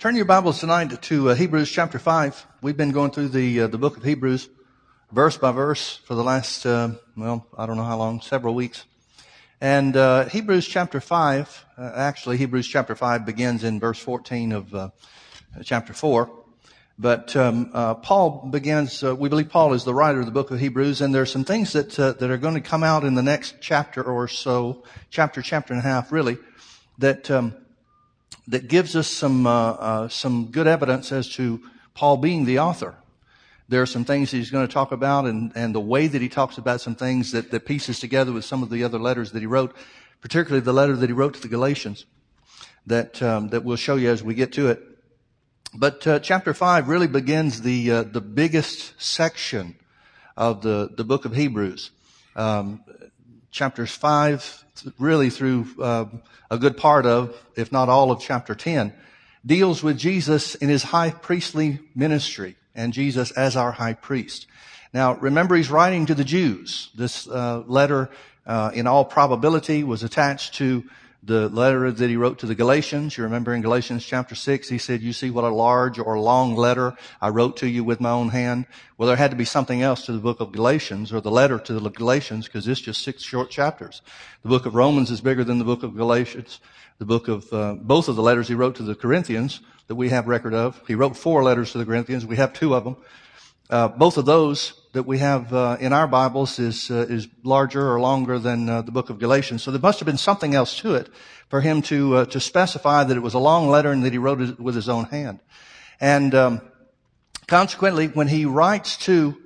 Turn your Bibles tonight to uh, Hebrews chapter 5. We've been going through the, uh, the book of Hebrews verse by verse for the last, uh, well, I don't know how long, several weeks. And uh, Hebrews chapter 5, uh, actually Hebrews chapter 5 begins in verse 14 of uh, chapter 4. But um, Paul begins, we believe Paul is the writer of the book of Hebrews, and there are some things that, that are going to come out in the next chapter or so, chapter, chapter and a half, really, that um, that gives us some, uh, uh, some good evidence as to Paul being the author. There are some things he's going to talk about and, and the way that he talks about some things that, that pieces together with some of the other letters that he wrote, particularly the letter that he wrote to the Galatians that, um, that we'll show you as we get to it. But uh, chapter five really begins the uh, the biggest section of the the book of Hebrews. Um, chapters five really through uh, a good part of, if not all of chapter 10, deals with Jesus in his high priestly ministry and Jesus as our high priest. Now, remember, he's writing to the Jews. This uh, letter, uh, in all probability, was attached to the letter that he wrote to the Galatians. You remember in Galatians chapter 6, he said, you see what a large or long letter I wrote to you with my own hand. Well, there had to be something else to the book of Galatians or the letter to the Galatians because it's just six short chapters. The book of Romans is bigger than the book of Galatians. The book of, uh, both of the letters he wrote to the Corinthians that we have record of. He wrote four letters to the Corinthians. We have two of them. Uh, both of those that we have uh, in our Bibles is uh, is larger or longer than uh, the book of Galatians. So there must have been something else to it for him to uh, to specify that it was a long letter and that he wrote it with his own hand. And um, consequently, when he writes to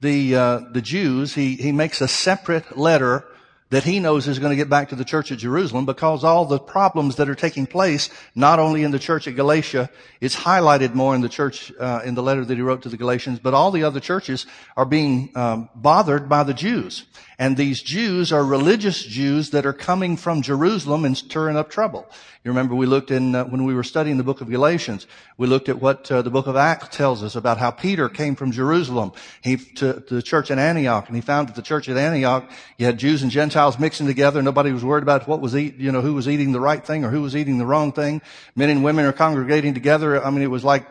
the the Jews, he he makes a separate letter that he knows is going to get back to the church at Jerusalem because all the problems that are taking place, not only in the church at Galatia, it's highlighted more in the church, uh, in the letter that he wrote to the Galatians, but all the other churches are being um, bothered by the Jews. And these Jews are religious Jews that are coming from Jerusalem and stirring up trouble. You remember we looked in, uh, when we were studying the book of Galatians, we looked at what uh, the book of Acts tells us about how Peter came from Jerusalem he, to, to, the church in Antioch, and he found that the church at Antioch, you had Jews and Gentiles mixing together. Nobody was worried about what was eat, you know, who was eating the right thing or who was eating the wrong thing. Men and women are congregating together. I mean, it was like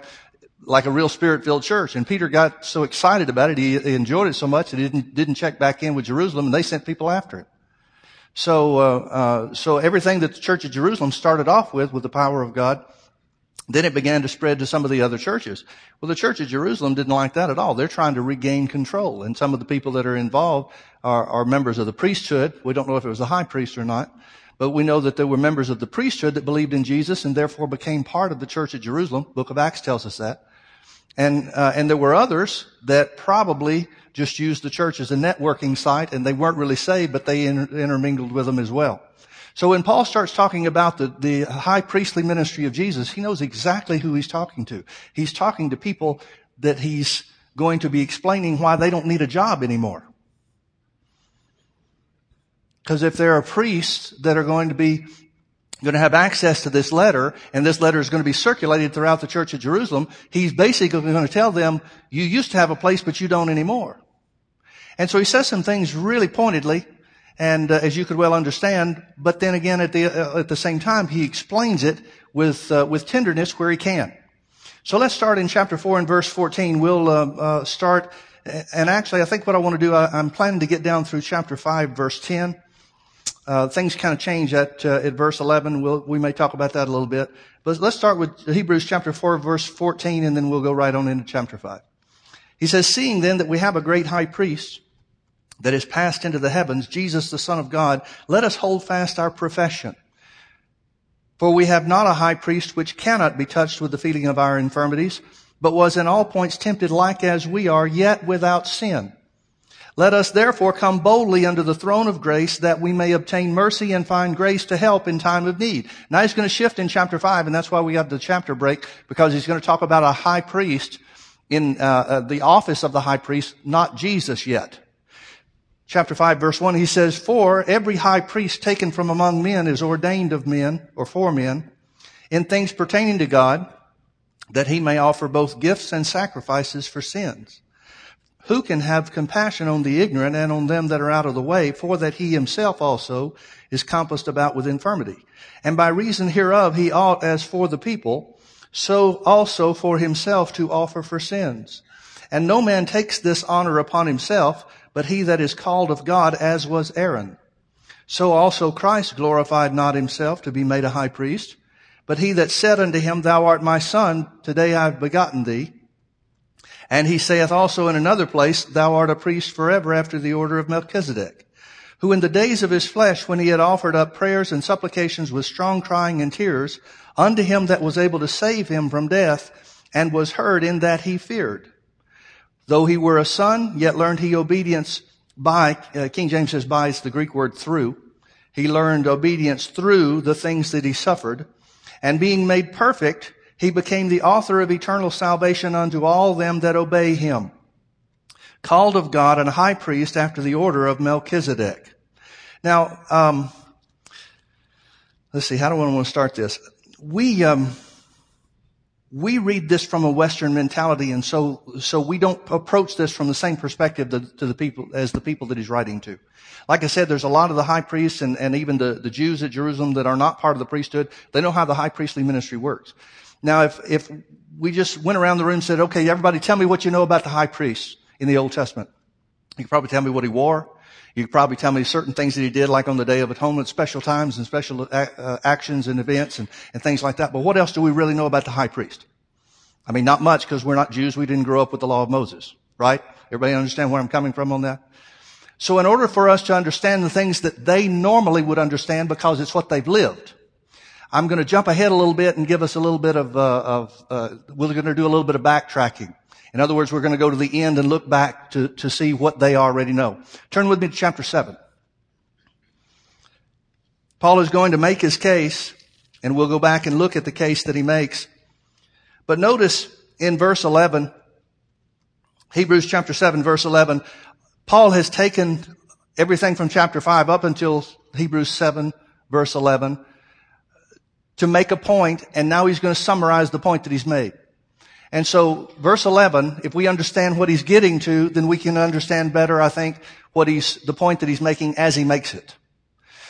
like a real spirit-filled church. And Peter got so excited about it, he, he enjoyed it so much that he didn't, didn't check back in with Jerusalem, and they sent people after him. So, uh, uh, so everything that the church of Jerusalem started off with, with the power of God, then it began to spread to some of the other churches. Well, the church of Jerusalem didn't like that at all. They're trying to regain control, and some of the people that are involved are, are members of the priesthood. We don't know if it was the high priest or not. But we know that there were members of the priesthood that believed in Jesus and therefore became part of the church of Jerusalem. Book of Acts tells us that. And, uh, and there were others that probably just used the church as a networking site and they weren't really saved, but they inter- intermingled with them as well. So when Paul starts talking about the, the high priestly ministry of Jesus, he knows exactly who he's talking to. He's talking to people that he's going to be explaining why they don't need a job anymore. Because if there are priests that are going to be going to have access to this letter, and this letter is going to be circulated throughout the church of Jerusalem, he's basically going to tell them, you used to have a place, but you don't anymore. And so he says some things really pointedly, and uh, as you could well understand, but then again at the, uh, at the same time, he explains it with, uh, with tenderness where he can. So let's start in chapter 4 and verse 14. We'll uh, uh, start, and actually I think what I want to do, I, I'm planning to get down through chapter 5 verse 10. Uh, things kind of change at, uh, at verse 11. We'll, we may talk about that a little bit. But let's start with Hebrews chapter 4, verse 14, and then we'll go right on into chapter 5. He says, Seeing then that we have a great high priest that is passed into the heavens, Jesus the Son of God, let us hold fast our profession. For we have not a high priest which cannot be touched with the feeling of our infirmities, but was in all points tempted like as we are, yet without sin. Let us therefore come boldly under the throne of grace that we may obtain mercy and find grace to help in time of need. Now he's going to shift in chapter five, and that's why we have the chapter break, because he's going to talk about a high priest in uh, uh, the office of the high priest, not Jesus yet. Chapter 5 verse 1, he says, For every high priest taken from among men is ordained of men, or for men, in things pertaining to God, that he may offer both gifts and sacrifices for sins. Who can have compassion on the ignorant and on them that are out of the way, for that he himself also is compassed about with infirmity. And by reason hereof he ought, as for the people, so also for himself to offer for sins. And no man takes this honor upon himself, but he that is called of God, as was Aaron. So also Christ glorified not himself to be made a high priest, but he that said unto him, Thou art my son, today I have begotten thee. And he saith also in another place, Thou art a priest forever after the order of Melchizedek, who in the days of his flesh, when he had offered up prayers and supplications with strong crying and tears, unto him that was able to save him from death, and was heard in that he feared. Though he were a son, yet learned he obedience by, uh, King James says by, it's the Greek word through. He learned obedience through the things that he suffered. And being made perfect, he became the author of eternal salvation unto all them that obey him. Called of God and high priest after the order of Melchizedek. Now, um, let's see, how do I want to start this? We, um, we read this from a Western mentality, and so so we don't approach this from the same perspective to, to, the people as the people that he's writing to. Like I said, there's a lot of the high priests and, and even the, the Jews at Jerusalem that are not part of the priesthood. They know how the high priestly ministry works. Now, if if we just went around the room and said, "Okay, everybody, tell me what you know about the high priest in the Old Testament," you could probably tell me what he wore. You could probably tell me certain things that he did, like on the Day of Atonement, special times and special uh, actions and events and, and things like that. But what else do we really know about the high priest? I mean, not much because we're not Jews. We didn't grow up with the law of Moses, right? Everybody understand where I'm coming from on that? So in order for us to understand the things that they normally would understand because it's what they've lived, I'm going to jump ahead a little bit and give us a little bit of, uh, of uh, we're going to do a little bit of backtracking. In other words, we're going to go to the end and look back to, to see what they already know. Turn with me to chapter 7. Paul is going to make his case, and we'll go back and look at the case that he makes. But notice in verse 11, Hebrews chapter 7 verse 11, Paul has taken everything from chapter 5 up until Hebrews 7 verse 11 to make a point, and now he's going to summarize the point that he's made. And so, verse 11, if we understand what he's getting to, then we can understand better, I think, what he's, the point that he's making as he makes it.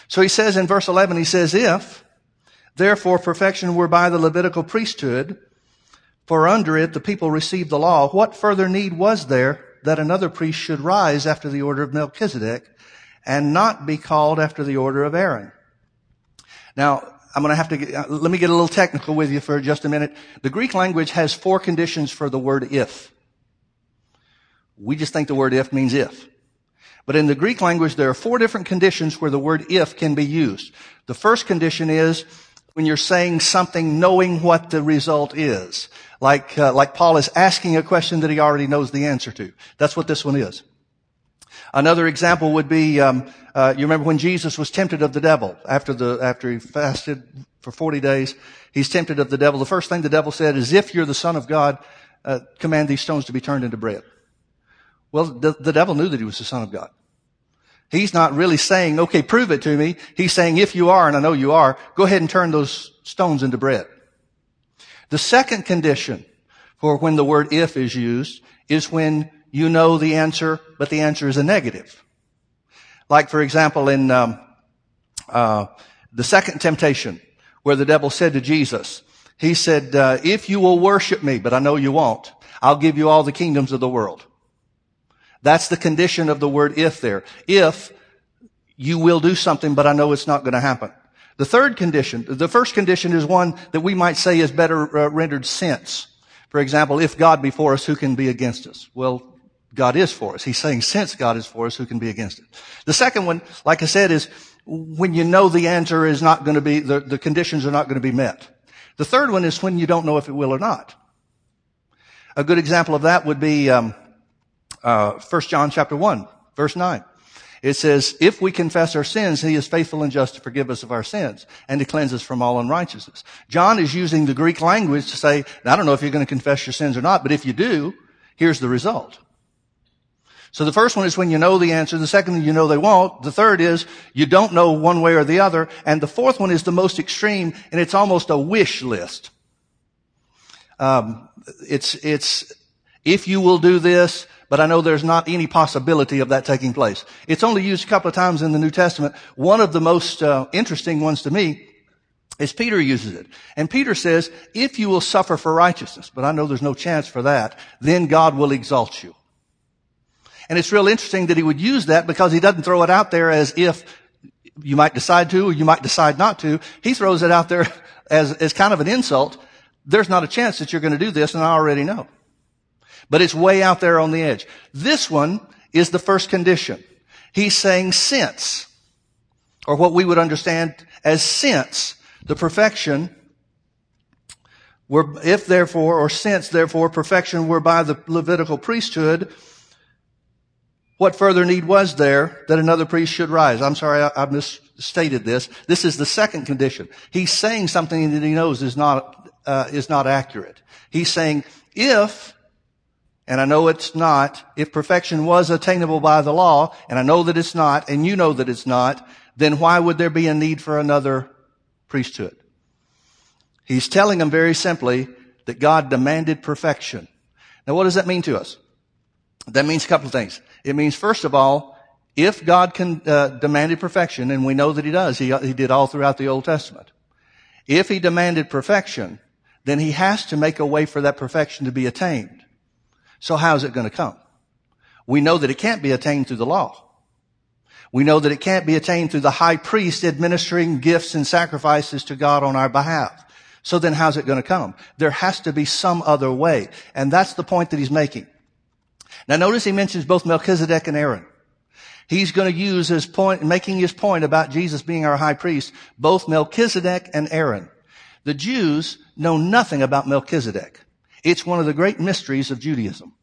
So he says in verse 11, he says, if, therefore perfection were by the Levitical priesthood, for under it the people received the law, what further need was there that another priest should rise after the order of Melchizedek and not be called after the order of Aaron? Now, I'm going to have to get, uh, let me get a little technical with you for just a minute. The Greek language has four conditions for the word if. We just think the word if means if. But in the Greek language, there are four different conditions where the word if can be used. The first condition is when you're saying something knowing what the result is. Like, uh, like Paul is asking a question that he already knows the answer to. That's what this one is. Another example would be, um, uh, you remember when Jesus was tempted of the devil after the after he fasted for forty days, he's tempted of the devil. The first thing the devil said is, "If you're the Son of God, uh, command these stones to be turned into bread." Well, the, the devil knew that he was the Son of God. He's not really saying, "Okay, prove it to me." He's saying, "If you are, and I know you are, go ahead and turn those stones into bread." The second condition for when the word "if" is used is when you know the answer, but the answer is a negative. Like, for example, in um, uh, the second temptation, where the devil said to Jesus, he said, uh, "If you will worship me, but I know you won't, I'll give you all the kingdoms of the world." That's the condition of the word "if" there. If you will do something, but I know it's not going to happen. The third condition, the first condition is one that we might say is better uh, rendered since. For example, if God be for us, who can be against us? Well, God is for us. He's saying, since God is for us, who can be against it? The second one, like I said, is when you know the answer is not going to be, the, the conditions are not going to be met. The third one is when you don't know if it will or not. A good example of that would be um, uh, 1 John chapter 1, verse 9. It says, if we confess our sins, he is faithful and just to forgive us of our sins and to cleanse us from all unrighteousness. John is using the Greek language to say, I don't know if you're going to confess your sins or not, but if you do, here's the result. So the first one is when you know the answer. The second, you know they won't. The third is you don't know one way or the other. And the fourth one is the most extreme, and it's almost a wish list. Um, it's it's if you will do this, but I know there's not any possibility of that taking place. It's only used a couple of times in the New Testament. One of the most uh, interesting ones to me is Peter uses it. And Peter says, if you will suffer for righteousness, but I know there's no chance for that, then God will exalt you. And it's real interesting that he would use that because he doesn't throw it out there as if you might decide to or you might decide not to. He throws it out there as, as kind of an insult. There's not a chance that you're going to do this and I already know. But it's way out there on the edge. This one is the first condition. He's saying since, or what we would understand as since the perfection were, if therefore, or since therefore perfection were by the Levitical priesthood, what further need was there that another priest should rise? I'm sorry, I, I misstated this. This is the second condition. He's saying something that he knows is not, uh, is not accurate. He's saying, if, and I know it's not, if perfection was attainable by the law, and I know that it's not, and you know that it's not, then why would there be a need for another priesthood? He's telling them very simply that God demanded perfection. Now what does that mean to us? That means a couple of things. It means, first of all, if God can, uh, demanded perfection, and we know that He does, he, he did all throughout the Old Testament. If He demanded perfection, then He has to make a way for that perfection to be attained. So how is it going to come? We know that it can't be attained through the law. We know that it can't be attained through the high priest administering gifts and sacrifices to God on our behalf. So then how's it going to come? There has to be some other way. And that's the point that he's making. Now notice he mentions both Melchizedek and Aaron. He's going to use his point, making his point about Jesus being our high priest, both Melchizedek and Aaron. The Jews know nothing about Melchizedek. It's one of the great mysteries of Judaism.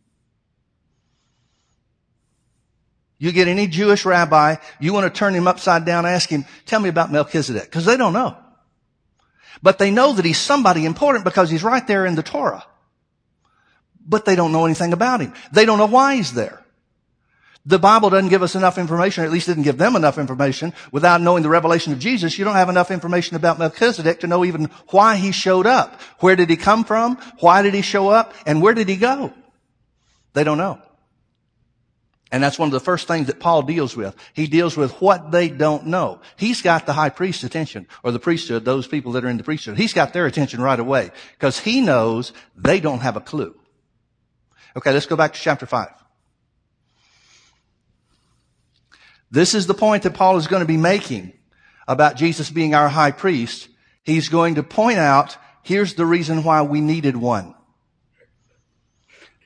You get any Jewish rabbi, you want to turn him upside down, ask him, tell me about Melchizedek, because they don't know. But they know that he's somebody important because he's right there in the Torah but they don't know anything about him. They don't know why he's there. The Bible doesn't give us enough information, or at least didn't give them enough information. Without knowing the revelation of Jesus, you don't have enough information about Melchizedek to know even why he showed up. Where did he come from? Why did he show up? And where did he go? They don't know. And that's one of the first things that Paul deals with. He deals with what they don't know. He's got the high priest's attention, or the priesthood, those people that are in the priesthood. He's got their attention right away, because he knows they don't have a clue. Okay, let's go back to chapter 5. This is the point that Paul is going to be making about Jesus being our high priest. He's going to point out, here's the reason why we needed one.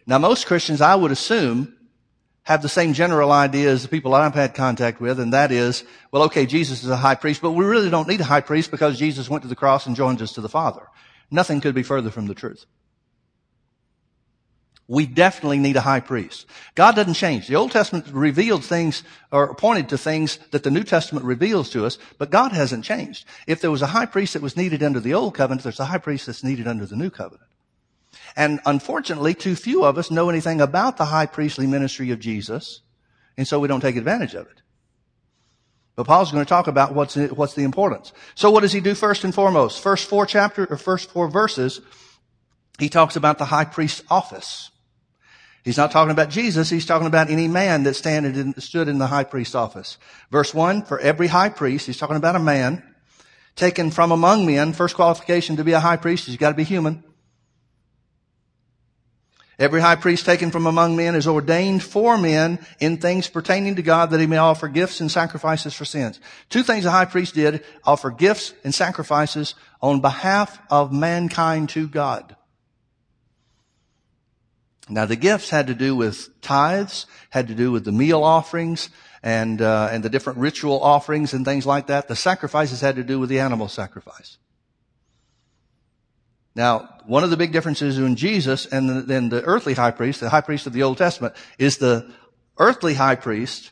Now, most Christians, I would assume, have the same general idea as the people I've had contact with, and that is, well, okay, Jesus is a high priest, but we really don't need a high priest because Jesus went to the cross and joined us to the Father. Nothing could be further from the truth. We definitely need a high priest. God doesn't change. The Old Testament revealed things or pointed to things that the New Testament reveals to us, but God hasn't changed. If there was a high priest that was needed under the Old Covenant, there's a high priest that's needed under the New Covenant. And unfortunately, too few of us know anything about the high priestly ministry of Jesus, and so we don't take advantage of it. But Paul's going to talk about what's, what's the importance. So what does he do first and foremost? First four chapter or first four verses, he talks about the high priest's office. He's not talking about Jesus. He's talking about any man that in, stood in the high priest's office. Verse one, for every high priest, he's talking about a man taken from among men. First qualification to be a high priest is you've got to be human. Every high priest taken from among men is ordained for men in things pertaining to God that he may offer gifts and sacrifices for sins. Two things the high priest did, offer gifts and sacrifices on behalf of mankind to God. Now the gifts had to do with tithes, had to do with the meal offerings and uh, and the different ritual offerings and things like that. The sacrifices had to do with the animal sacrifice. Now, one of the big differences in Jesus and then the earthly high priest, the high priest of the Old Testament, is the earthly high priest,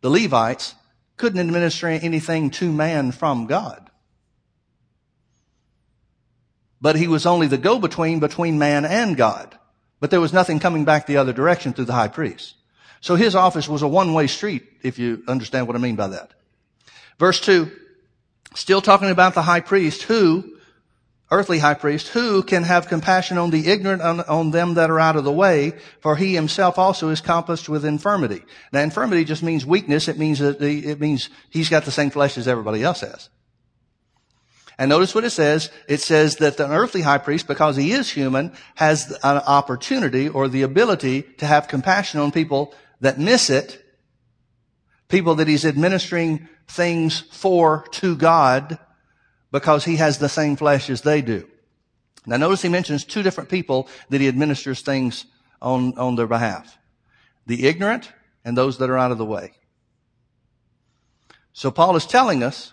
the Levites, couldn't administer anything to man from God. But he was only the go-between between man and God. But there was nothing coming back the other direction through the high priest. So his office was a one-way street, if you understand what I mean by that. Verse two, still talking about the high priest who, earthly high priest, who can have compassion on the ignorant, on, on them that are out of the way, for he himself also is compassed with infirmity. Now infirmity just means weakness. It means that the, it means he's got the same flesh as everybody else has. And notice what it says. It says that the earthly high priest, because he is human, has an opportunity or the ability to have compassion on people that miss it, people that he's administering things for to God because he has the same flesh as they do. Now notice he mentions two different people that he administers things on, on their behalf. The ignorant and those that are out of the way. So Paul is telling us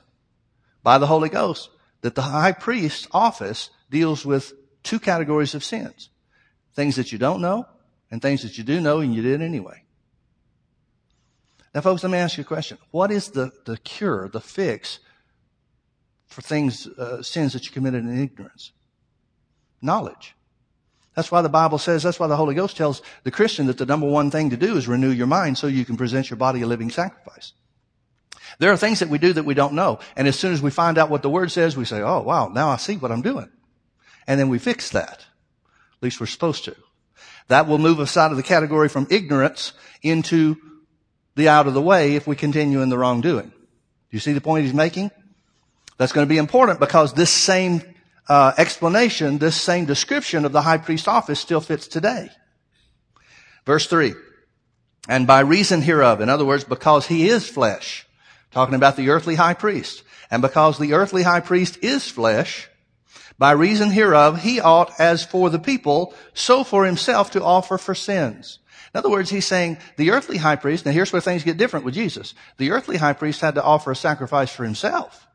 by the Holy Ghost that the high priest's office deals with two categories of sins. Things that you don't know and things that you do know and you did anyway. Now folks, let me ask you a question. What is the, the cure, the fix for things, uh, sins that you committed in ignorance? Knowledge. That's why the Bible says, that's why the Holy Ghost tells the Christian that the number one thing to do is renew your mind so you can present your body a living sacrifice. There are things that we do that we don't know. And as soon as we find out what the word says, we say, oh wow, now I see what I'm doing. And then we fix that. At least we're supposed to. That will move us out of the category from ignorance into the out of the way if we continue in the wrongdoing. Do you see the point he's making? That's going to be important because this same uh, explanation, this same description of the high priest office still fits today. Verse three, and by reason hereof, in other words, because he is flesh, talking about the earthly high priest, and because the earthly high priest is flesh, by reason hereof, he ought, as for the people, so for himself to offer for sins. In other words, he's saying the earthly high priest, now here's where things get different with Jesus. The earthly high priest had to offer a sacrifice for himself.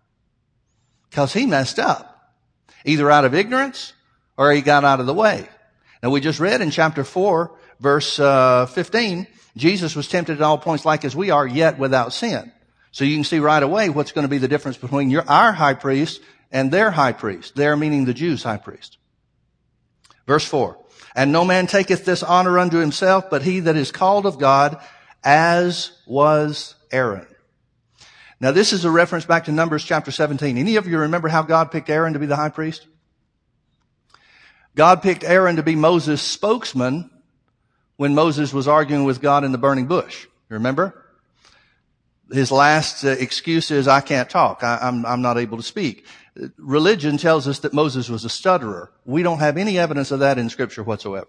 Because he messed up. Either out of ignorance or he got out of the way. Now we just read in chapter 4, verse uh, 15, Jesus was tempted at all points like as we are, yet without sin. So you can see right away what's going to be the difference between your, our high priest and their high priest. Their meaning the Jews' high priest. Verse 4. And no man taketh this honor unto himself, but he that is called of God, as was Aaron. Now this is a reference back to Numbers chapter 17. Any of you remember how God picked Aaron to be the high priest? God picked Aaron to be Moses' spokesman when Moses was arguing with God in the burning bush. You remember? His last uh, excuse is, I can't talk. I, I'm, I'm not able to speak religion tells us that Moses was a stutterer. We don't have any evidence of that in scripture whatsoever.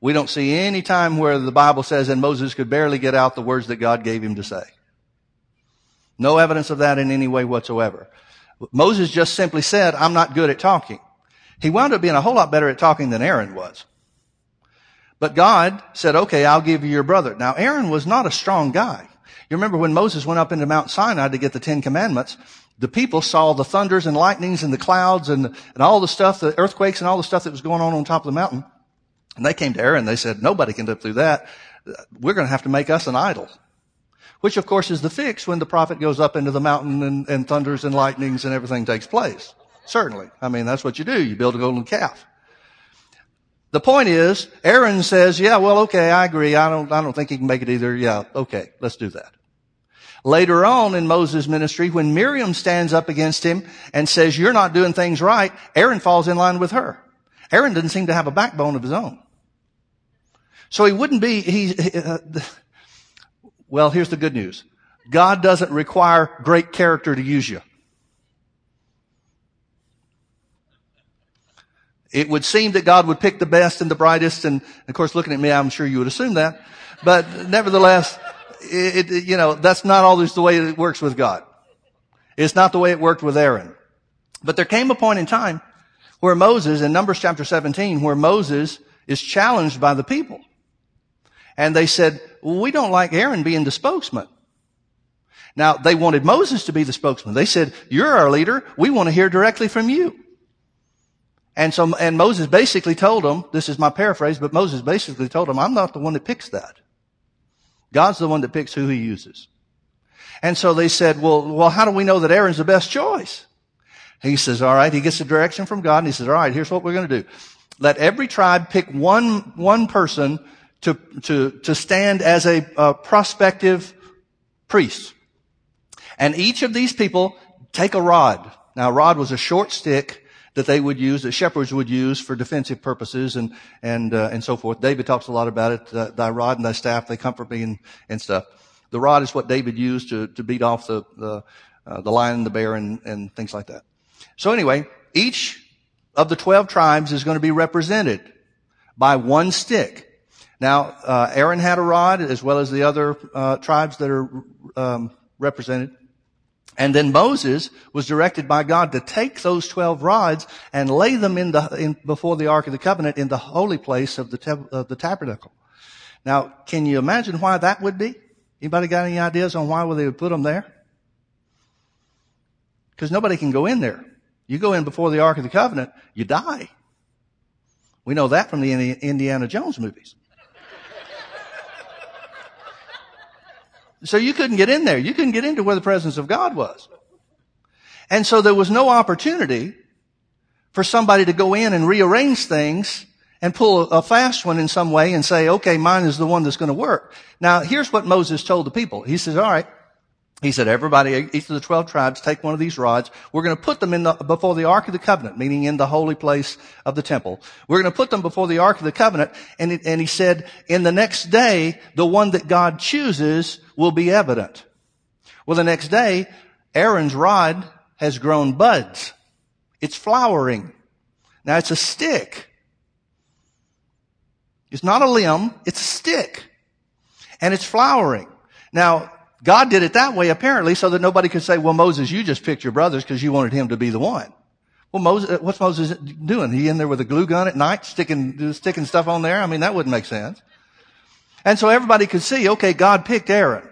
We don't see any time where the Bible says and Moses could barely get out the words that God gave him to say. No evidence of that in any way whatsoever. Moses just simply said, I'm not good at talking. He wound up being a whole lot better at talking than Aaron was. But God said, okay, I'll give you your brother. Now Aaron was not a strong guy. You remember when Moses went up into Mount Sinai to get the Ten Commandments, the people saw the thunders and lightnings and the clouds and, and all the stuff, the earthquakes and all the stuff that was going on on top of the mountain. And they came to Aaron. And they said, nobody can live through that. We're going to have to make us an idol. Which of course is the fix when the prophet goes up into the mountain and, and thunders and lightnings and everything takes place. Certainly. I mean, that's what you do. You build a golden calf. The point is, Aaron says, yeah, well, okay, I agree. I don't, I don't think he can make it either. Yeah, okay, let's do that. Later on in Moses' ministry, when Miriam stands up against him and says, you're not doing things right, Aaron falls in line with her. Aaron doesn't seem to have a backbone of his own. So he wouldn't be, he, uh, well, here's the good news. God doesn't require great character to use you. It would seem that God would pick the best and the brightest, and of course, looking at me, I'm sure you would assume that. But nevertheless, it, it, you know, that's not always the way it works with God. It's not the way it worked with Aaron. But there came a point in time where Moses, in Numbers chapter 17, where Moses is challenged by the people. And they said, well, we don't like Aaron being the spokesman. Now, they wanted Moses to be the spokesman. They said, you're our leader. We want to hear directly from you. And so, and Moses basically told them, this is my paraphrase, but Moses basically told them, I'm not the one that picks that. God's the one that picks who he uses. And so they said, well, well, how do we know that Aaron's the best choice? He says, all right, he gets the direction from God and he says, all right, here's what we're going to do. Let every tribe pick one, one person to, to, to stand as a, a prospective priest. And each of these people take a rod. Now, a rod was a short stick that they would use, that shepherds would use for defensive purposes and, and, uh, and so forth. David talks a lot about it. Uh, thy rod and thy staff, they comfort me and, and stuff. The rod is what David used to, to beat off the, the, uh, the lion and the bear and, and things like that. So anyway, each of the 12 tribes is going to be represented by one stick. Now, uh, Aaron had a rod as well as the other uh, tribes that are um, represented. And then Moses was directed by God to take those 12 rods and lay them in the, in, before the Ark of the Covenant in the holy place of the, te- of the tabernacle. Now, can you imagine why that would be? Anybody got any ideas on why they would put them there? Because nobody can go in there. You go in before the Ark of the Covenant, you die. We know that from the Indiana Jones movies. So you couldn't get in there. You couldn't get into where the presence of God was. And so there was no opportunity for somebody to go in and rearrange things and pull a fast one in some way and say, okay, mine is the one that's going to work. Now, here's what Moses told the people. He says, all right. He said, everybody, each of the 12 tribes, take one of these rods. We're going to put them in the, before the Ark of the Covenant, meaning in the holy place of the temple. We're going to put them before the Ark of the Covenant. And, it, and he said, in the next day, the one that God chooses will be evident. Well, the next day, Aaron's rod has grown buds. It's flowering. Now it's a stick. It's not a limb, it's a stick. And it's flowering. Now, God did it that way apparently so that nobody could say, well, Moses, you just picked your brothers because you wanted him to be the one. Well, Moses, uh, what's Moses doing? He in there with a glue gun at night, sticking, sticking stuff on there? I mean, that wouldn't make sense. And so everybody could see, okay, God picked Aaron.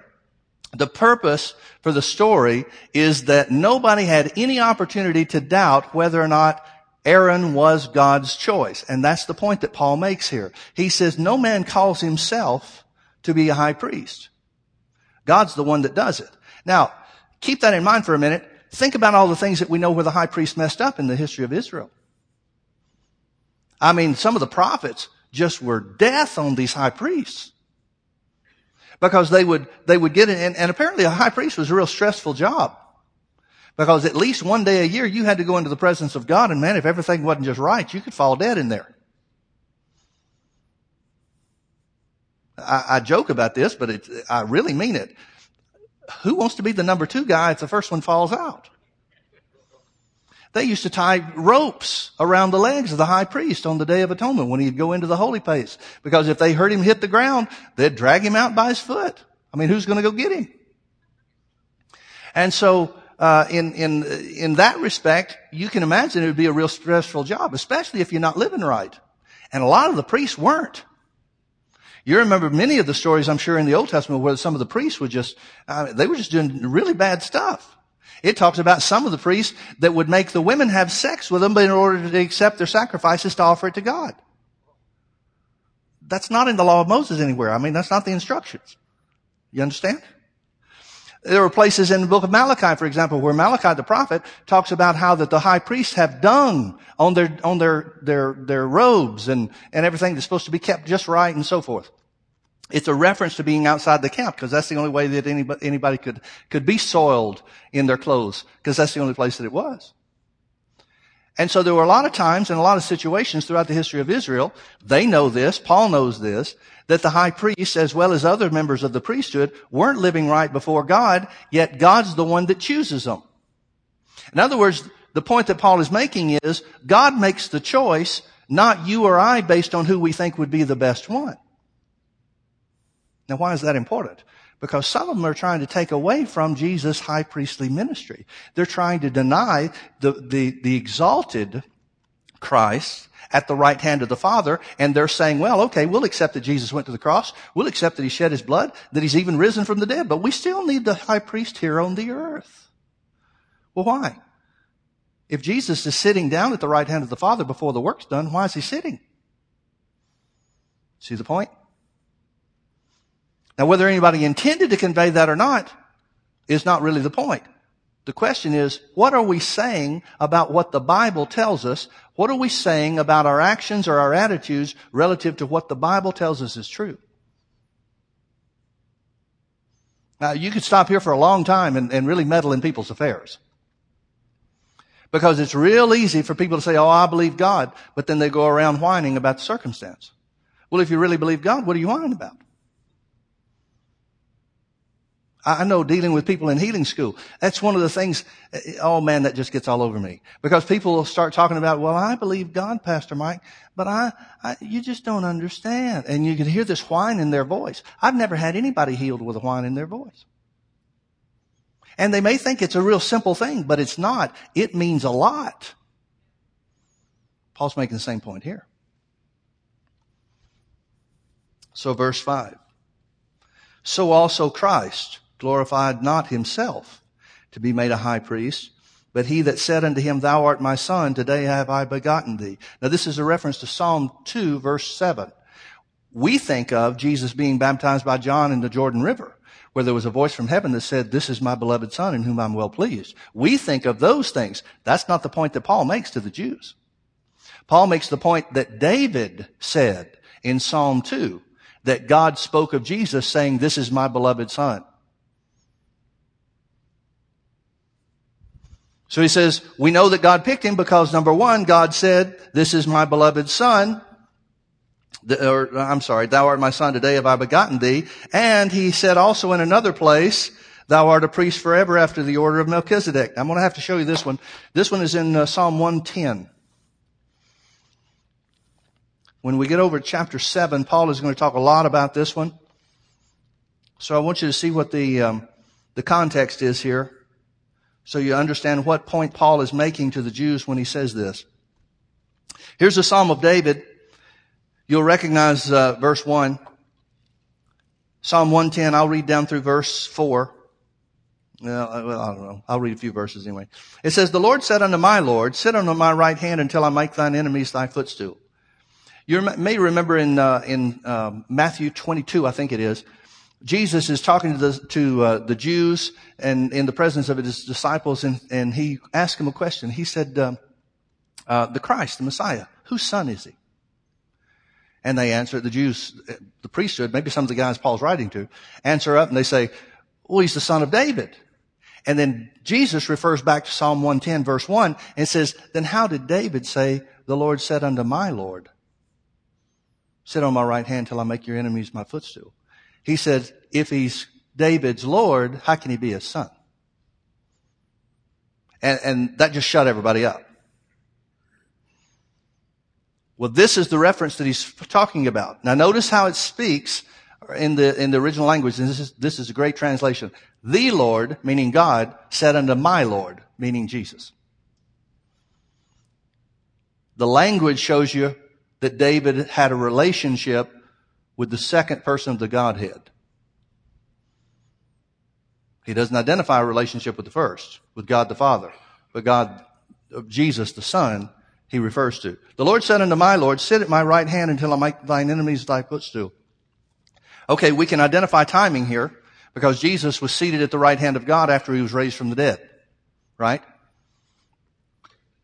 The purpose for the story is that nobody had any opportunity to doubt whether or not Aaron was God's choice. And that's the point that Paul makes here. He says, no man calls himself to be a high priest. God's the one that does it. Now, keep that in mind for a minute. Think about all the things that we know where the high priest messed up in the history of Israel. I mean, some of the prophets just were death on these high priests. Because they would, they would get it, and, and apparently a high priest was a real stressful job. Because at least one day a year you had to go into the presence of God and man, if everything wasn't just right, you could fall dead in there. I, I joke about this, but I really mean it. Who wants to be the number two guy if the first one falls out? They used to tie ropes around the legs of the high priest on the Day of Atonement when he'd go into the holy place. Because if they heard him hit the ground, they'd drag him out by his foot. I mean, who's going to go get him? And so uh, in in in that respect, you can imagine it would be a real stressful job, especially if you're not living right. And a lot of the priests weren't. You remember many of the stories, I'm sure, in the Old Testament where some of the priests were just, uh, they were just doing really bad stuff. It talks about some of the priests that would make the women have sex with them in order to accept their sacrifices to offer it to God. That's not in the law of Moses anywhere. I mean, that's not the instructions. You understand? There are places in the book of Malachi, for example, where Malachi the prophet talks about how that the high priests have dung on their, on their, their, their robes and, and everything that's supposed to be kept just right and so forth. It's a reference to being outside the camp because that's the only way that anybody, anybody could, could be soiled in their clothes because that's the only place that it was. And so there were a lot of times and a lot of situations throughout the history of Israel. They know this. Paul knows this that the high priest, as well as other members of the priesthood, weren't living right before God, yet God's the one that chooses them. In other words, the point that Paul is making is God makes the choice, not you or I, based on who we think would be the best one. Now, why is that important? Because some of them are trying to take away from Jesus' high priestly ministry. They're trying to deny the, the, the exalted Christ at the right hand of the Father, and they're saying, well, okay, we'll accept that Jesus went to the cross. We'll accept that he shed his blood, that he's even risen from the dead, but we still need the high priest here on the earth. Well, why? If Jesus is sitting down at the right hand of the Father before the work's done, why is he sitting? See the point? Now, whether anybody intended to convey that or not is not really the point. The question is, what are we saying about what the Bible tells us? What are we saying about our actions or our attitudes relative to what the Bible tells us is true? Now, you could stop here for a long time and, and really meddle in people's affairs. Because it's real easy for people to say, oh, I believe God, but then they go around whining about the circumstance. Well, if you really believe God, what are you whining about? I know dealing with people in healing school. That's one of the things, eh, oh man, that just gets all over me. Because people will start talking about, well, I believe God, Pastor Mike, but I, I, you just don't understand. And you can hear this whine in their voice. I've never had anybody healed with a whine in their voice. And they may think it's a real simple thing, but it's not. It means a lot. Paul's making the same point here. So verse 5. So also Christ glorified not himself to be made a high priest, but he that said unto him, Thou art my son, today have I begotten thee. Now this is a reference to Psalm 2 verse 7. We think of Jesus being baptized by John in the Jordan River, where there was a voice from heaven that said, This is my beloved son in whom I'm well pleased. We think of those things. That's not the point that Paul makes to the Jews. Paul makes the point that David said in Psalm 2 that God spoke of Jesus saying, This is my beloved son. So he says, we know that God picked him because number one, God said, this is my beloved son. Or, I'm sorry, thou art my son, today have I begotten thee. And he said also in another place, thou art a priest forever after the order of Melchizedek. I'm going to have to show you this one. This one is in uh, Psalm 110. When we get over to chapter 7, Paul is going to talk a lot about this one. So I want you to see what the, um, the context is here so you understand what point Paul is making to the Jews when he says this. Here's the Psalm of David. You'll recognize uh, verse 1. Psalm 110, I'll read down through verse 4. Well, I don't know. I'll read a few verses anyway. It says, The Lord said unto my Lord, Sit on my right hand until I make thine enemies thy footstool. You may remember in, uh, in um, Matthew 22, I think it is, Jesus is talking to the, to, uh, the Jews and in the presence of his disciples, and, and he asked him a question. He said, um, uh, "The Christ, the Messiah, whose son is he?" And they answer the Jews, the priesthood, maybe some of the guys Paul's writing to, answer up and they say, "Well, he's the son of David." And then Jesus refers back to Psalm 110 verse 1 and says, "Then how did David say, the Lord said unto my Lord, sit on my right hand till I make your enemies my footstool?" He said, if he's David's Lord, how can he be his son? And, and that just shut everybody up. Well, this is the reference that he's talking about. Now notice how it speaks in the, in the original language. And this is, this is a great translation. The Lord, meaning God, said unto my Lord, meaning Jesus. The language shows you that David had a relationship with the second person of the Godhead. He doesn't identify a relationship with the first, with God the Father, but God, of Jesus the Son, he refers to. The Lord said unto my Lord, sit at my right hand until I make thine enemies thy footstool. Okay, we can identify timing here because Jesus was seated at the right hand of God after he was raised from the dead. Right?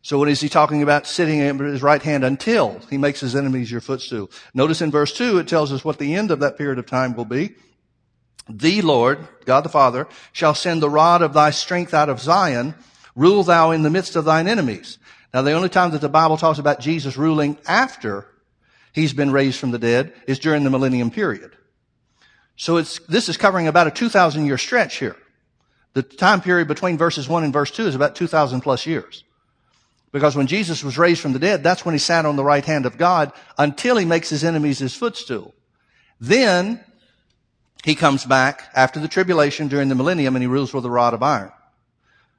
So what is he talking about sitting at his right hand until he makes his enemies your footstool? Notice in verse 2 it tells us what the end of that period of time will be. The Lord, God the Father, shall send the rod of thy strength out of Zion. Rule thou in the midst of thine enemies. Now the only time that the Bible talks about Jesus ruling after he's been raised from the dead is during the millennium period. So it's, this is covering about a 2,000 year stretch here. The time period between verses 1 and verse 2 is about 2,000 plus years. Because when Jesus was raised from the dead, that's when he sat on the right hand of God until he makes his enemies his footstool. Then he comes back after the tribulation during the millennium and he rules with a rod of iron.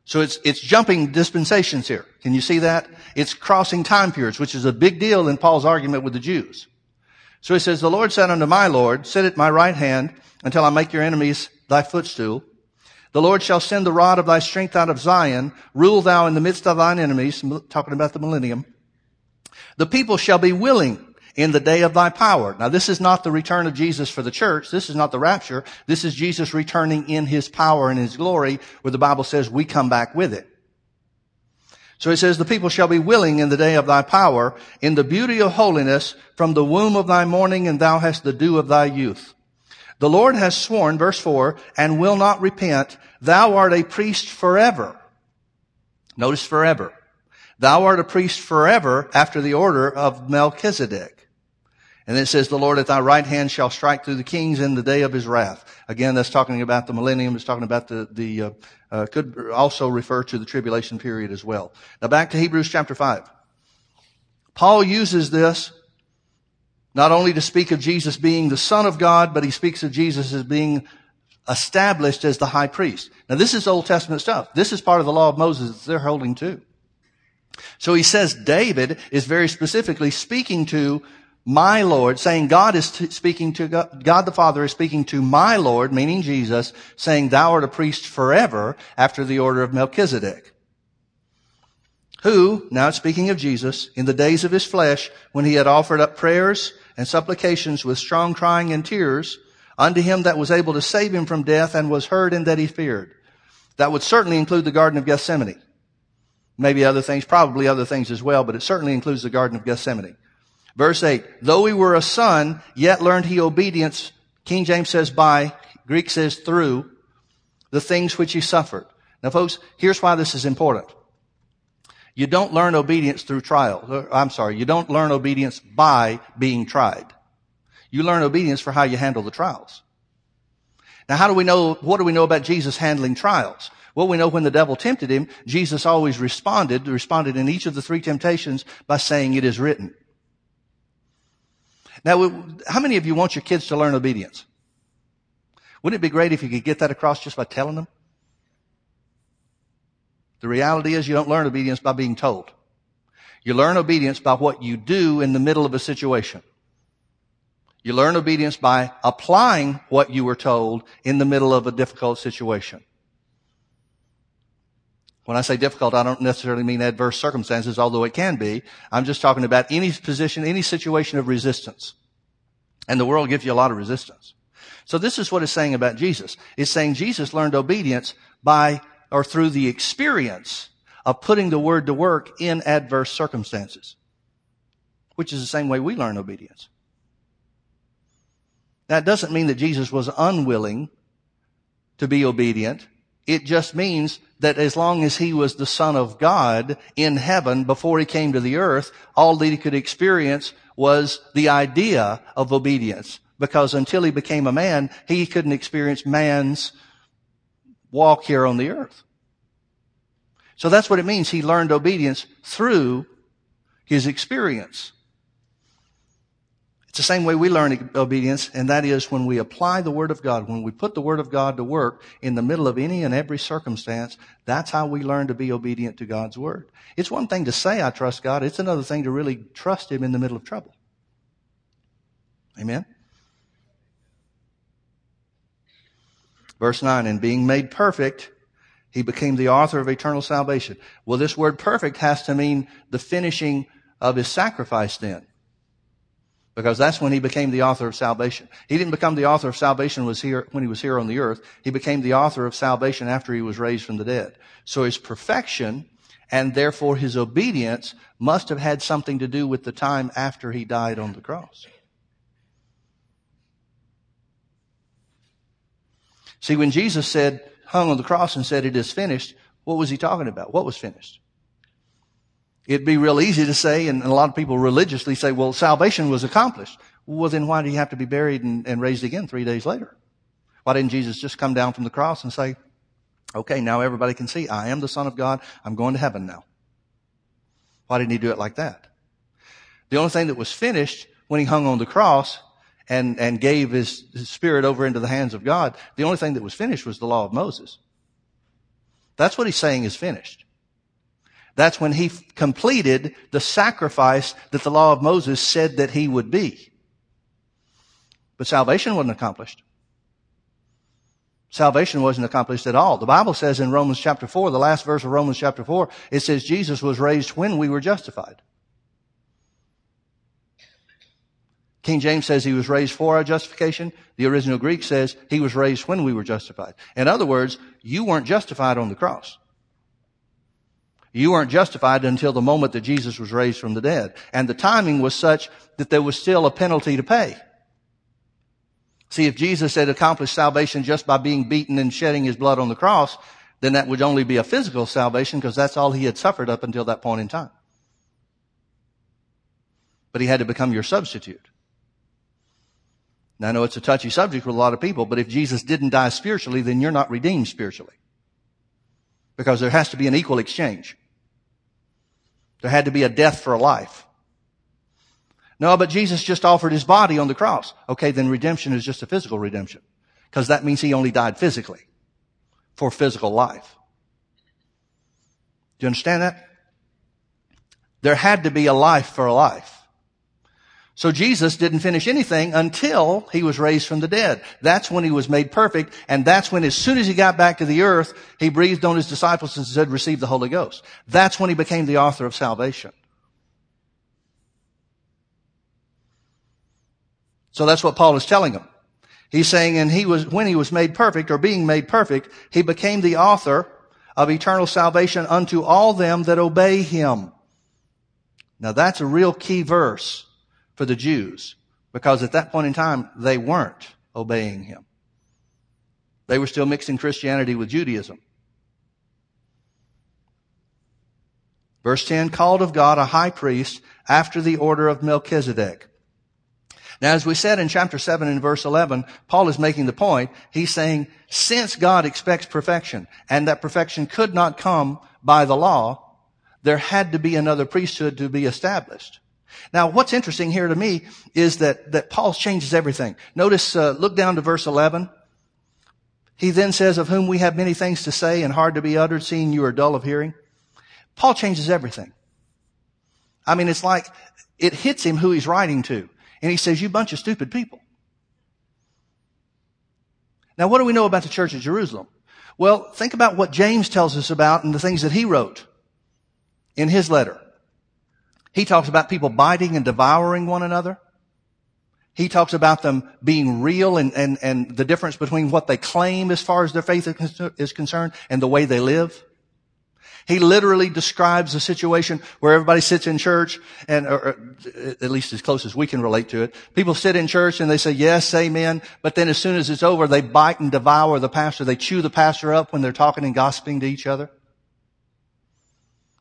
So it's, it's jumping dispensations here. Can you see that? It's crossing time periods, which is a big deal in Paul's argument with the Jews. So he says, the Lord said unto my Lord, sit at my right hand until I make your enemies thy footstool. The Lord shall send the rod of thy strength out of Zion. Rule thou in the midst of thine enemies. Talking about the millennium. The people shall be willing in the day of thy power. Now this is not the return of Jesus for the church. This is not the rapture. This is Jesus returning in his power and his glory where the Bible says we come back with it. So it says, the people shall be willing in the day of thy power, in the beauty of holiness, from the womb of thy morning, and thou hast the dew of thy youth. The Lord has sworn, verse 4, and will not repent, thou art a priest forever. Notice forever. Thou art a priest forever after the order of Melchizedek. And it says, the Lord at thy right hand shall strike through the kings in the day of his wrath. Again, that's talking about the millennium. It's talking about the, the, uh, uh, could also refer to the tribulation period as well. Now back to Hebrews chapter 5. Paul uses this not only to speak of Jesus being the Son of God, but he speaks of Jesus as being established as the high priest. Now this is Old Testament stuff. This is part of the law of Moses that they're holding to. So he says David is very specifically speaking to my Lord, saying God is t- speaking to God, God the Father is speaking to my Lord, meaning Jesus, saying thou art a priest forever after the order of Melchizedek. Who, now speaking of Jesus, in the days of his flesh, when he had offered up prayers and supplications with strong crying and tears unto him that was able to save him from death and was heard and that he feared. That would certainly include the Garden of Gethsemane. Maybe other things, probably other things as well, but it certainly includes the Garden of Gethsemane. Verse 8, though he were a son, yet learned he obedience. King James says by, Greek says through, the things which he suffered. Now folks, here's why this is important. You don't learn obedience through trial. Uh, I'm sorry, you don't learn obedience by being tried. You learn obedience for how you handle the trials. Now how do we know, what do we know about Jesus handling trials? Well, we know when the devil tempted him, Jesus always responded, responded in each of the three temptations by saying, it is written. Now, how many of you want your kids to learn obedience? Wouldn't it be great if you could get that across just by telling them? The reality is you don't learn obedience by being told. You learn obedience by what you do in the middle of a situation. You learn obedience by applying what you were told in the middle of a difficult situation. When I say difficult, I don't necessarily mean adverse circumstances, although it can be. I'm just talking about any position, any situation of resistance. And the world gives you a lot of resistance. So this is what it's saying about Jesus. It's saying Jesus learned obedience by or through the experience of putting the word to work in adverse circumstances, which is the same way we learn obedience. That doesn't mean that Jesus was unwilling to be obedient. It just means that as long as he was the son of God in heaven before he came to the earth, all that he could experience was the idea of obedience. Because until he became a man, he couldn't experience man's walk here on the earth. So that's what it means. He learned obedience through his experience. It's the same way we learn obedience, and that is when we apply the Word of God, when we put the Word of God to work in the middle of any and every circumstance, that's how we learn to be obedient to God's Word. It's one thing to say, I trust God. It's another thing to really trust Him in the middle of trouble. Amen? Verse 9, and being made perfect, he became the author of eternal salvation. Well, this word perfect has to mean the finishing of his sacrifice then because that's when he became the author of salvation. He didn't become the author of salvation was here when he was here on the earth. He became the author of salvation after he was raised from the dead. So his perfection and therefore his obedience must have had something to do with the time after he died on the cross. See, when Jesus said, hung on the cross and said, it is finished, what was he talking about? What was finished? It'd be real easy to say, and a lot of people religiously say, well, salvation was accomplished. Well, then why did he have to be buried and, and raised again three days later? Why didn't Jesus just come down from the cross and say, okay, now everybody can see I am the son of God. I'm going to heaven now. Why didn't he do it like that? The only thing that was finished when he hung on the cross and, and gave his, his spirit over into the hands of God, the only thing that was finished was the law of Moses. That's what he's saying is finished. That's when he completed the sacrifice that the law of Moses said that he would be. But salvation wasn't accomplished. Salvation wasn't accomplished at all. The Bible says in Romans chapter 4, the last verse of Romans chapter 4, it says Jesus was raised when we were justified. King James says he was raised for our justification. The original Greek says he was raised when we were justified. In other words, you weren't justified on the cross. You weren't justified until the moment that Jesus was raised from the dead. And the timing was such that there was still a penalty to pay. See, if Jesus had accomplished salvation just by being beaten and shedding his blood on the cross, then that would only be a physical salvation because that's all he had suffered up until that point in time. But he had to become your substitute. Now I know it's a touchy subject with a lot of people, but if Jesus didn't die spiritually, then you're not redeemed spiritually. Because there has to be an equal exchange. There had to be a death for a life. No, but Jesus just offered his body on the cross. Okay, then redemption is just a physical redemption. Because that means he only died physically for physical life. Do you understand that? There had to be a life for a life. So Jesus didn't finish anything until he was raised from the dead. That's when he was made perfect. And that's when, as soon as he got back to the earth, he breathed on his disciples and said, receive the Holy Ghost. That's when he became the author of salvation. So that's what Paul is telling them. He's saying, and he was, when he was made perfect or being made perfect, he became the author of eternal salvation unto all them that obey him. Now that's a real key verse for the Jews because at that point in time, they weren't obeying him. They were still mixing Christianity with Judaism. Verse 10, called of God a high priest after the order of Melchizedek. Now, as we said in chapter 7 and verse 11, Paul is making the point. He's saying, since God expects perfection, and that perfection could not come by the law, there had to be another priesthood to be established. Now, what's interesting here to me is that, that Paul changes everything. Notice, uh, look down to verse 11. He then says, of whom we have many things to say and hard to be uttered, seeing you are dull of hearing. Paul changes everything. I mean, it's like it hits him who he's writing to. And he says, you bunch of stupid people. Now, what do we know about the church at Jerusalem? Well, think about what James tells us about and the things that he wrote in his letter. He talks about people biting and devouring one another. He talks about them being real and, and, and the difference between what they claim as far as their faith is concerned and the way they live. He literally describes a situation where everybody sits in church and, or, at least as close as we can relate to it. People sit in church and they say, yes, amen. But then as soon as it's over, they bite and devour the pastor. They chew the pastor up when they're talking and gossiping to each other.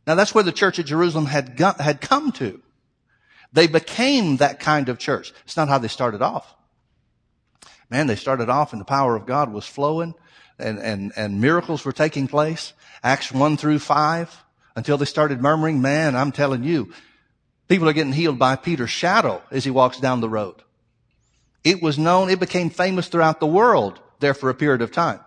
Now that's where the church at Jerusalem had, got, had come to. They became that kind of church. It's not how they started off. Man, they started off and the power of God was flowing and, and, and miracles were taking place. Acts 1 through 5 until they started murmuring. Man, I'm telling you, people are getting healed by Peter's shadow as he walks down the road. It was known, it became famous throughout the world there for a period of time.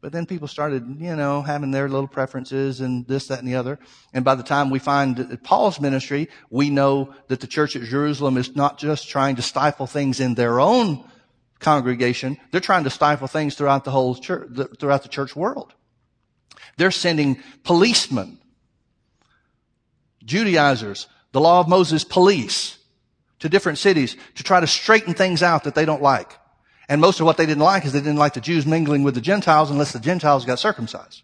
But then people started, you know, having their little preferences and this, that, and the other. And by the time we find Paul's ministry, we know that the church at Jerusalem is not just trying to stifle things in their own congregation. They're trying to stifle things throughout the whole church, throughout the church world. They're sending policemen, Judaizers, the law of Moses police to different cities to try to straighten things out that they don't like. And most of what they didn't like is they didn't like the Jews mingling with the Gentiles unless the Gentiles got circumcised.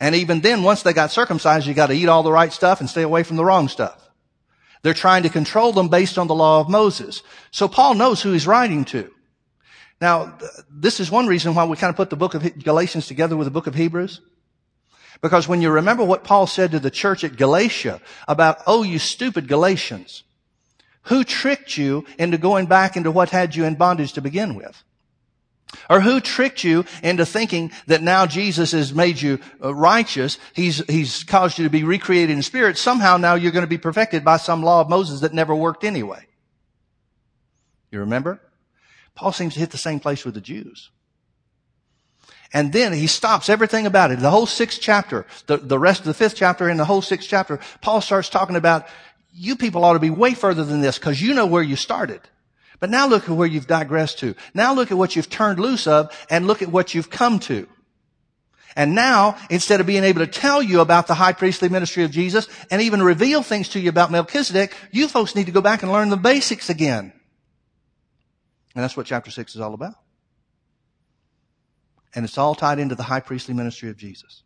And even then, once they got circumcised, you got to eat all the right stuff and stay away from the wrong stuff. They're trying to control them based on the law of Moses. So Paul knows who he's writing to. Now, this is one reason why we kind of put the book of Galatians together with the book of Hebrews. Because when you remember what Paul said to the church at Galatia about, oh, you stupid Galatians, who tricked you into going back into what had you in bondage to begin with? Or who tricked you into thinking that now Jesus has made you uh, righteous? He's, he's caused you to be recreated in spirit. Somehow now you're going to be perfected by some law of Moses that never worked anyway. You remember? Paul seems to hit the same place with the Jews. And then he stops everything about it. The whole sixth chapter, the, the rest of the fifth chapter and the whole sixth chapter, Paul starts talking about you people ought to be way further than this because you know where you started. But now look at where you've digressed to. Now look at what you've turned loose of and look at what you've come to. And now, instead of being able to tell you about the high priestly ministry of Jesus and even reveal things to you about Melchizedek, you folks need to go back and learn the basics again. And that's what chapter 6 is all about. And it's all tied into the high priestly ministry of Jesus.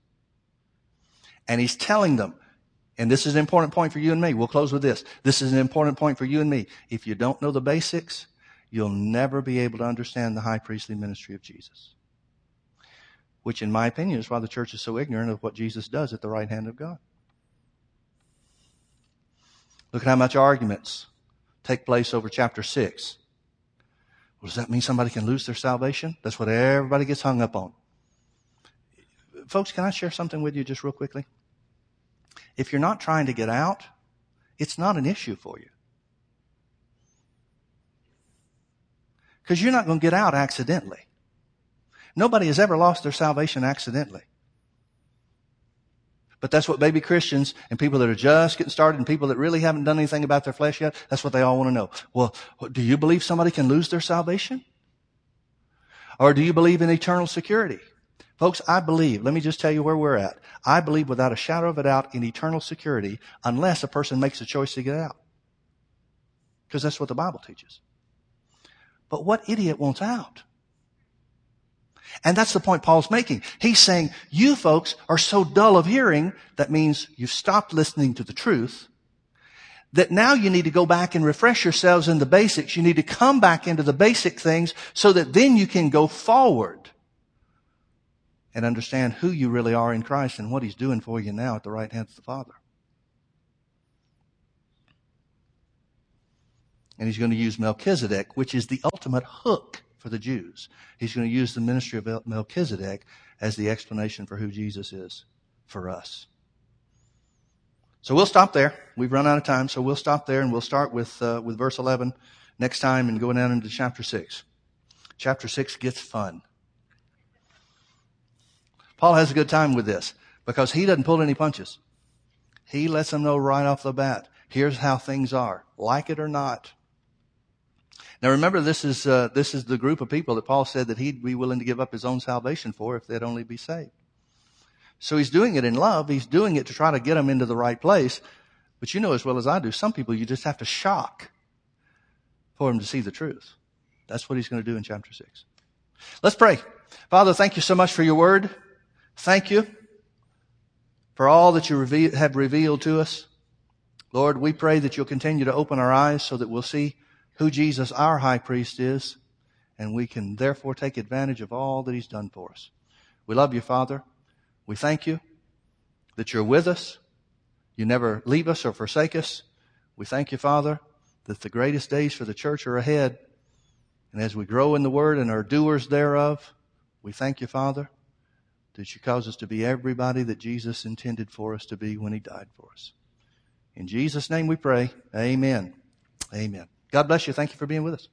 And he's telling them, and this is an important point for you and me. We'll close with this. This is an important point for you and me. If you don't know the basics, you'll never be able to understand the high priestly ministry of Jesus. Which, in my opinion, is why the church is so ignorant of what Jesus does at the right hand of God. Look at how much arguments take place over chapter 6 Well, does that mean somebody can lose their salvation? That's what everybody gets hung up on. Folks, can I share something with you just real quickly? If you're not trying to get out, it's not an issue for you. Because you're not going to get out accidentally. Nobody has ever lost their salvation accidentally. But that's what baby Christians and people that are just getting started and people that really haven't done anything about their flesh yet, that's what they all want to know. Well, do you believe somebody can lose their salvation? Or do you believe in eternal security? Folks, I believe, let me just tell you where we're at. I believe without a shadow of a doubt in eternal security unless a person makes a choice to get out. Because that's what the Bible teaches. But what idiot wants out? And that's the point Paul's making. He's saying, you folks are so dull of hearing, that means you've stopped listening to the truth, that now you need to go back and refresh yourselves in the basics. You need to come back into the basic things so that then you can go forward and understand who you really are in Christ and what He's doing for you now at the right hand of the Father. And He's going to use Melchizedek, which is the ultimate hook for the Jews. He's going to use the ministry of Melchizedek as the explanation for who Jesus is for us. So we'll stop there. We've run out of time, so we'll stop there and we'll start with uh, with verse 11 next time and go down into chapter 6. Chapter 6 gets fun. Paul has a good time with this because he doesn't pull any punches. He lets them know right off the bat, here's how things are, like it or not. Now remember, this is, uh, this is the group of people that Paul said that he'd be willing to give up his own salvation for if they'd only be saved. So he's doing it in love. He's doing it to try to get them into the right place. But you know as well as I do, some people you just have to shock for them to see the truth. That's what he's going to do in chapter 6. Let's pray. Father, thank you so much for your word. Thank you for all that you have revealed to us. Lord, we pray that you'll continue to open our eyes so that we'll see who Jesus, our high priest, is, and we can therefore take advantage of all that he's done for us. We love you, Father. We thank you that you're with us. You never leave us or forsake us. We thank you, Father, that the greatest days for the church are ahead. And as we grow in the word and are doers thereof, we thank you, Father, that you cause us to be everybody that Jesus intended for us to be when he died for us. In Jesus' name we pray. Amen. Amen. God bless you. Thank you for being with us.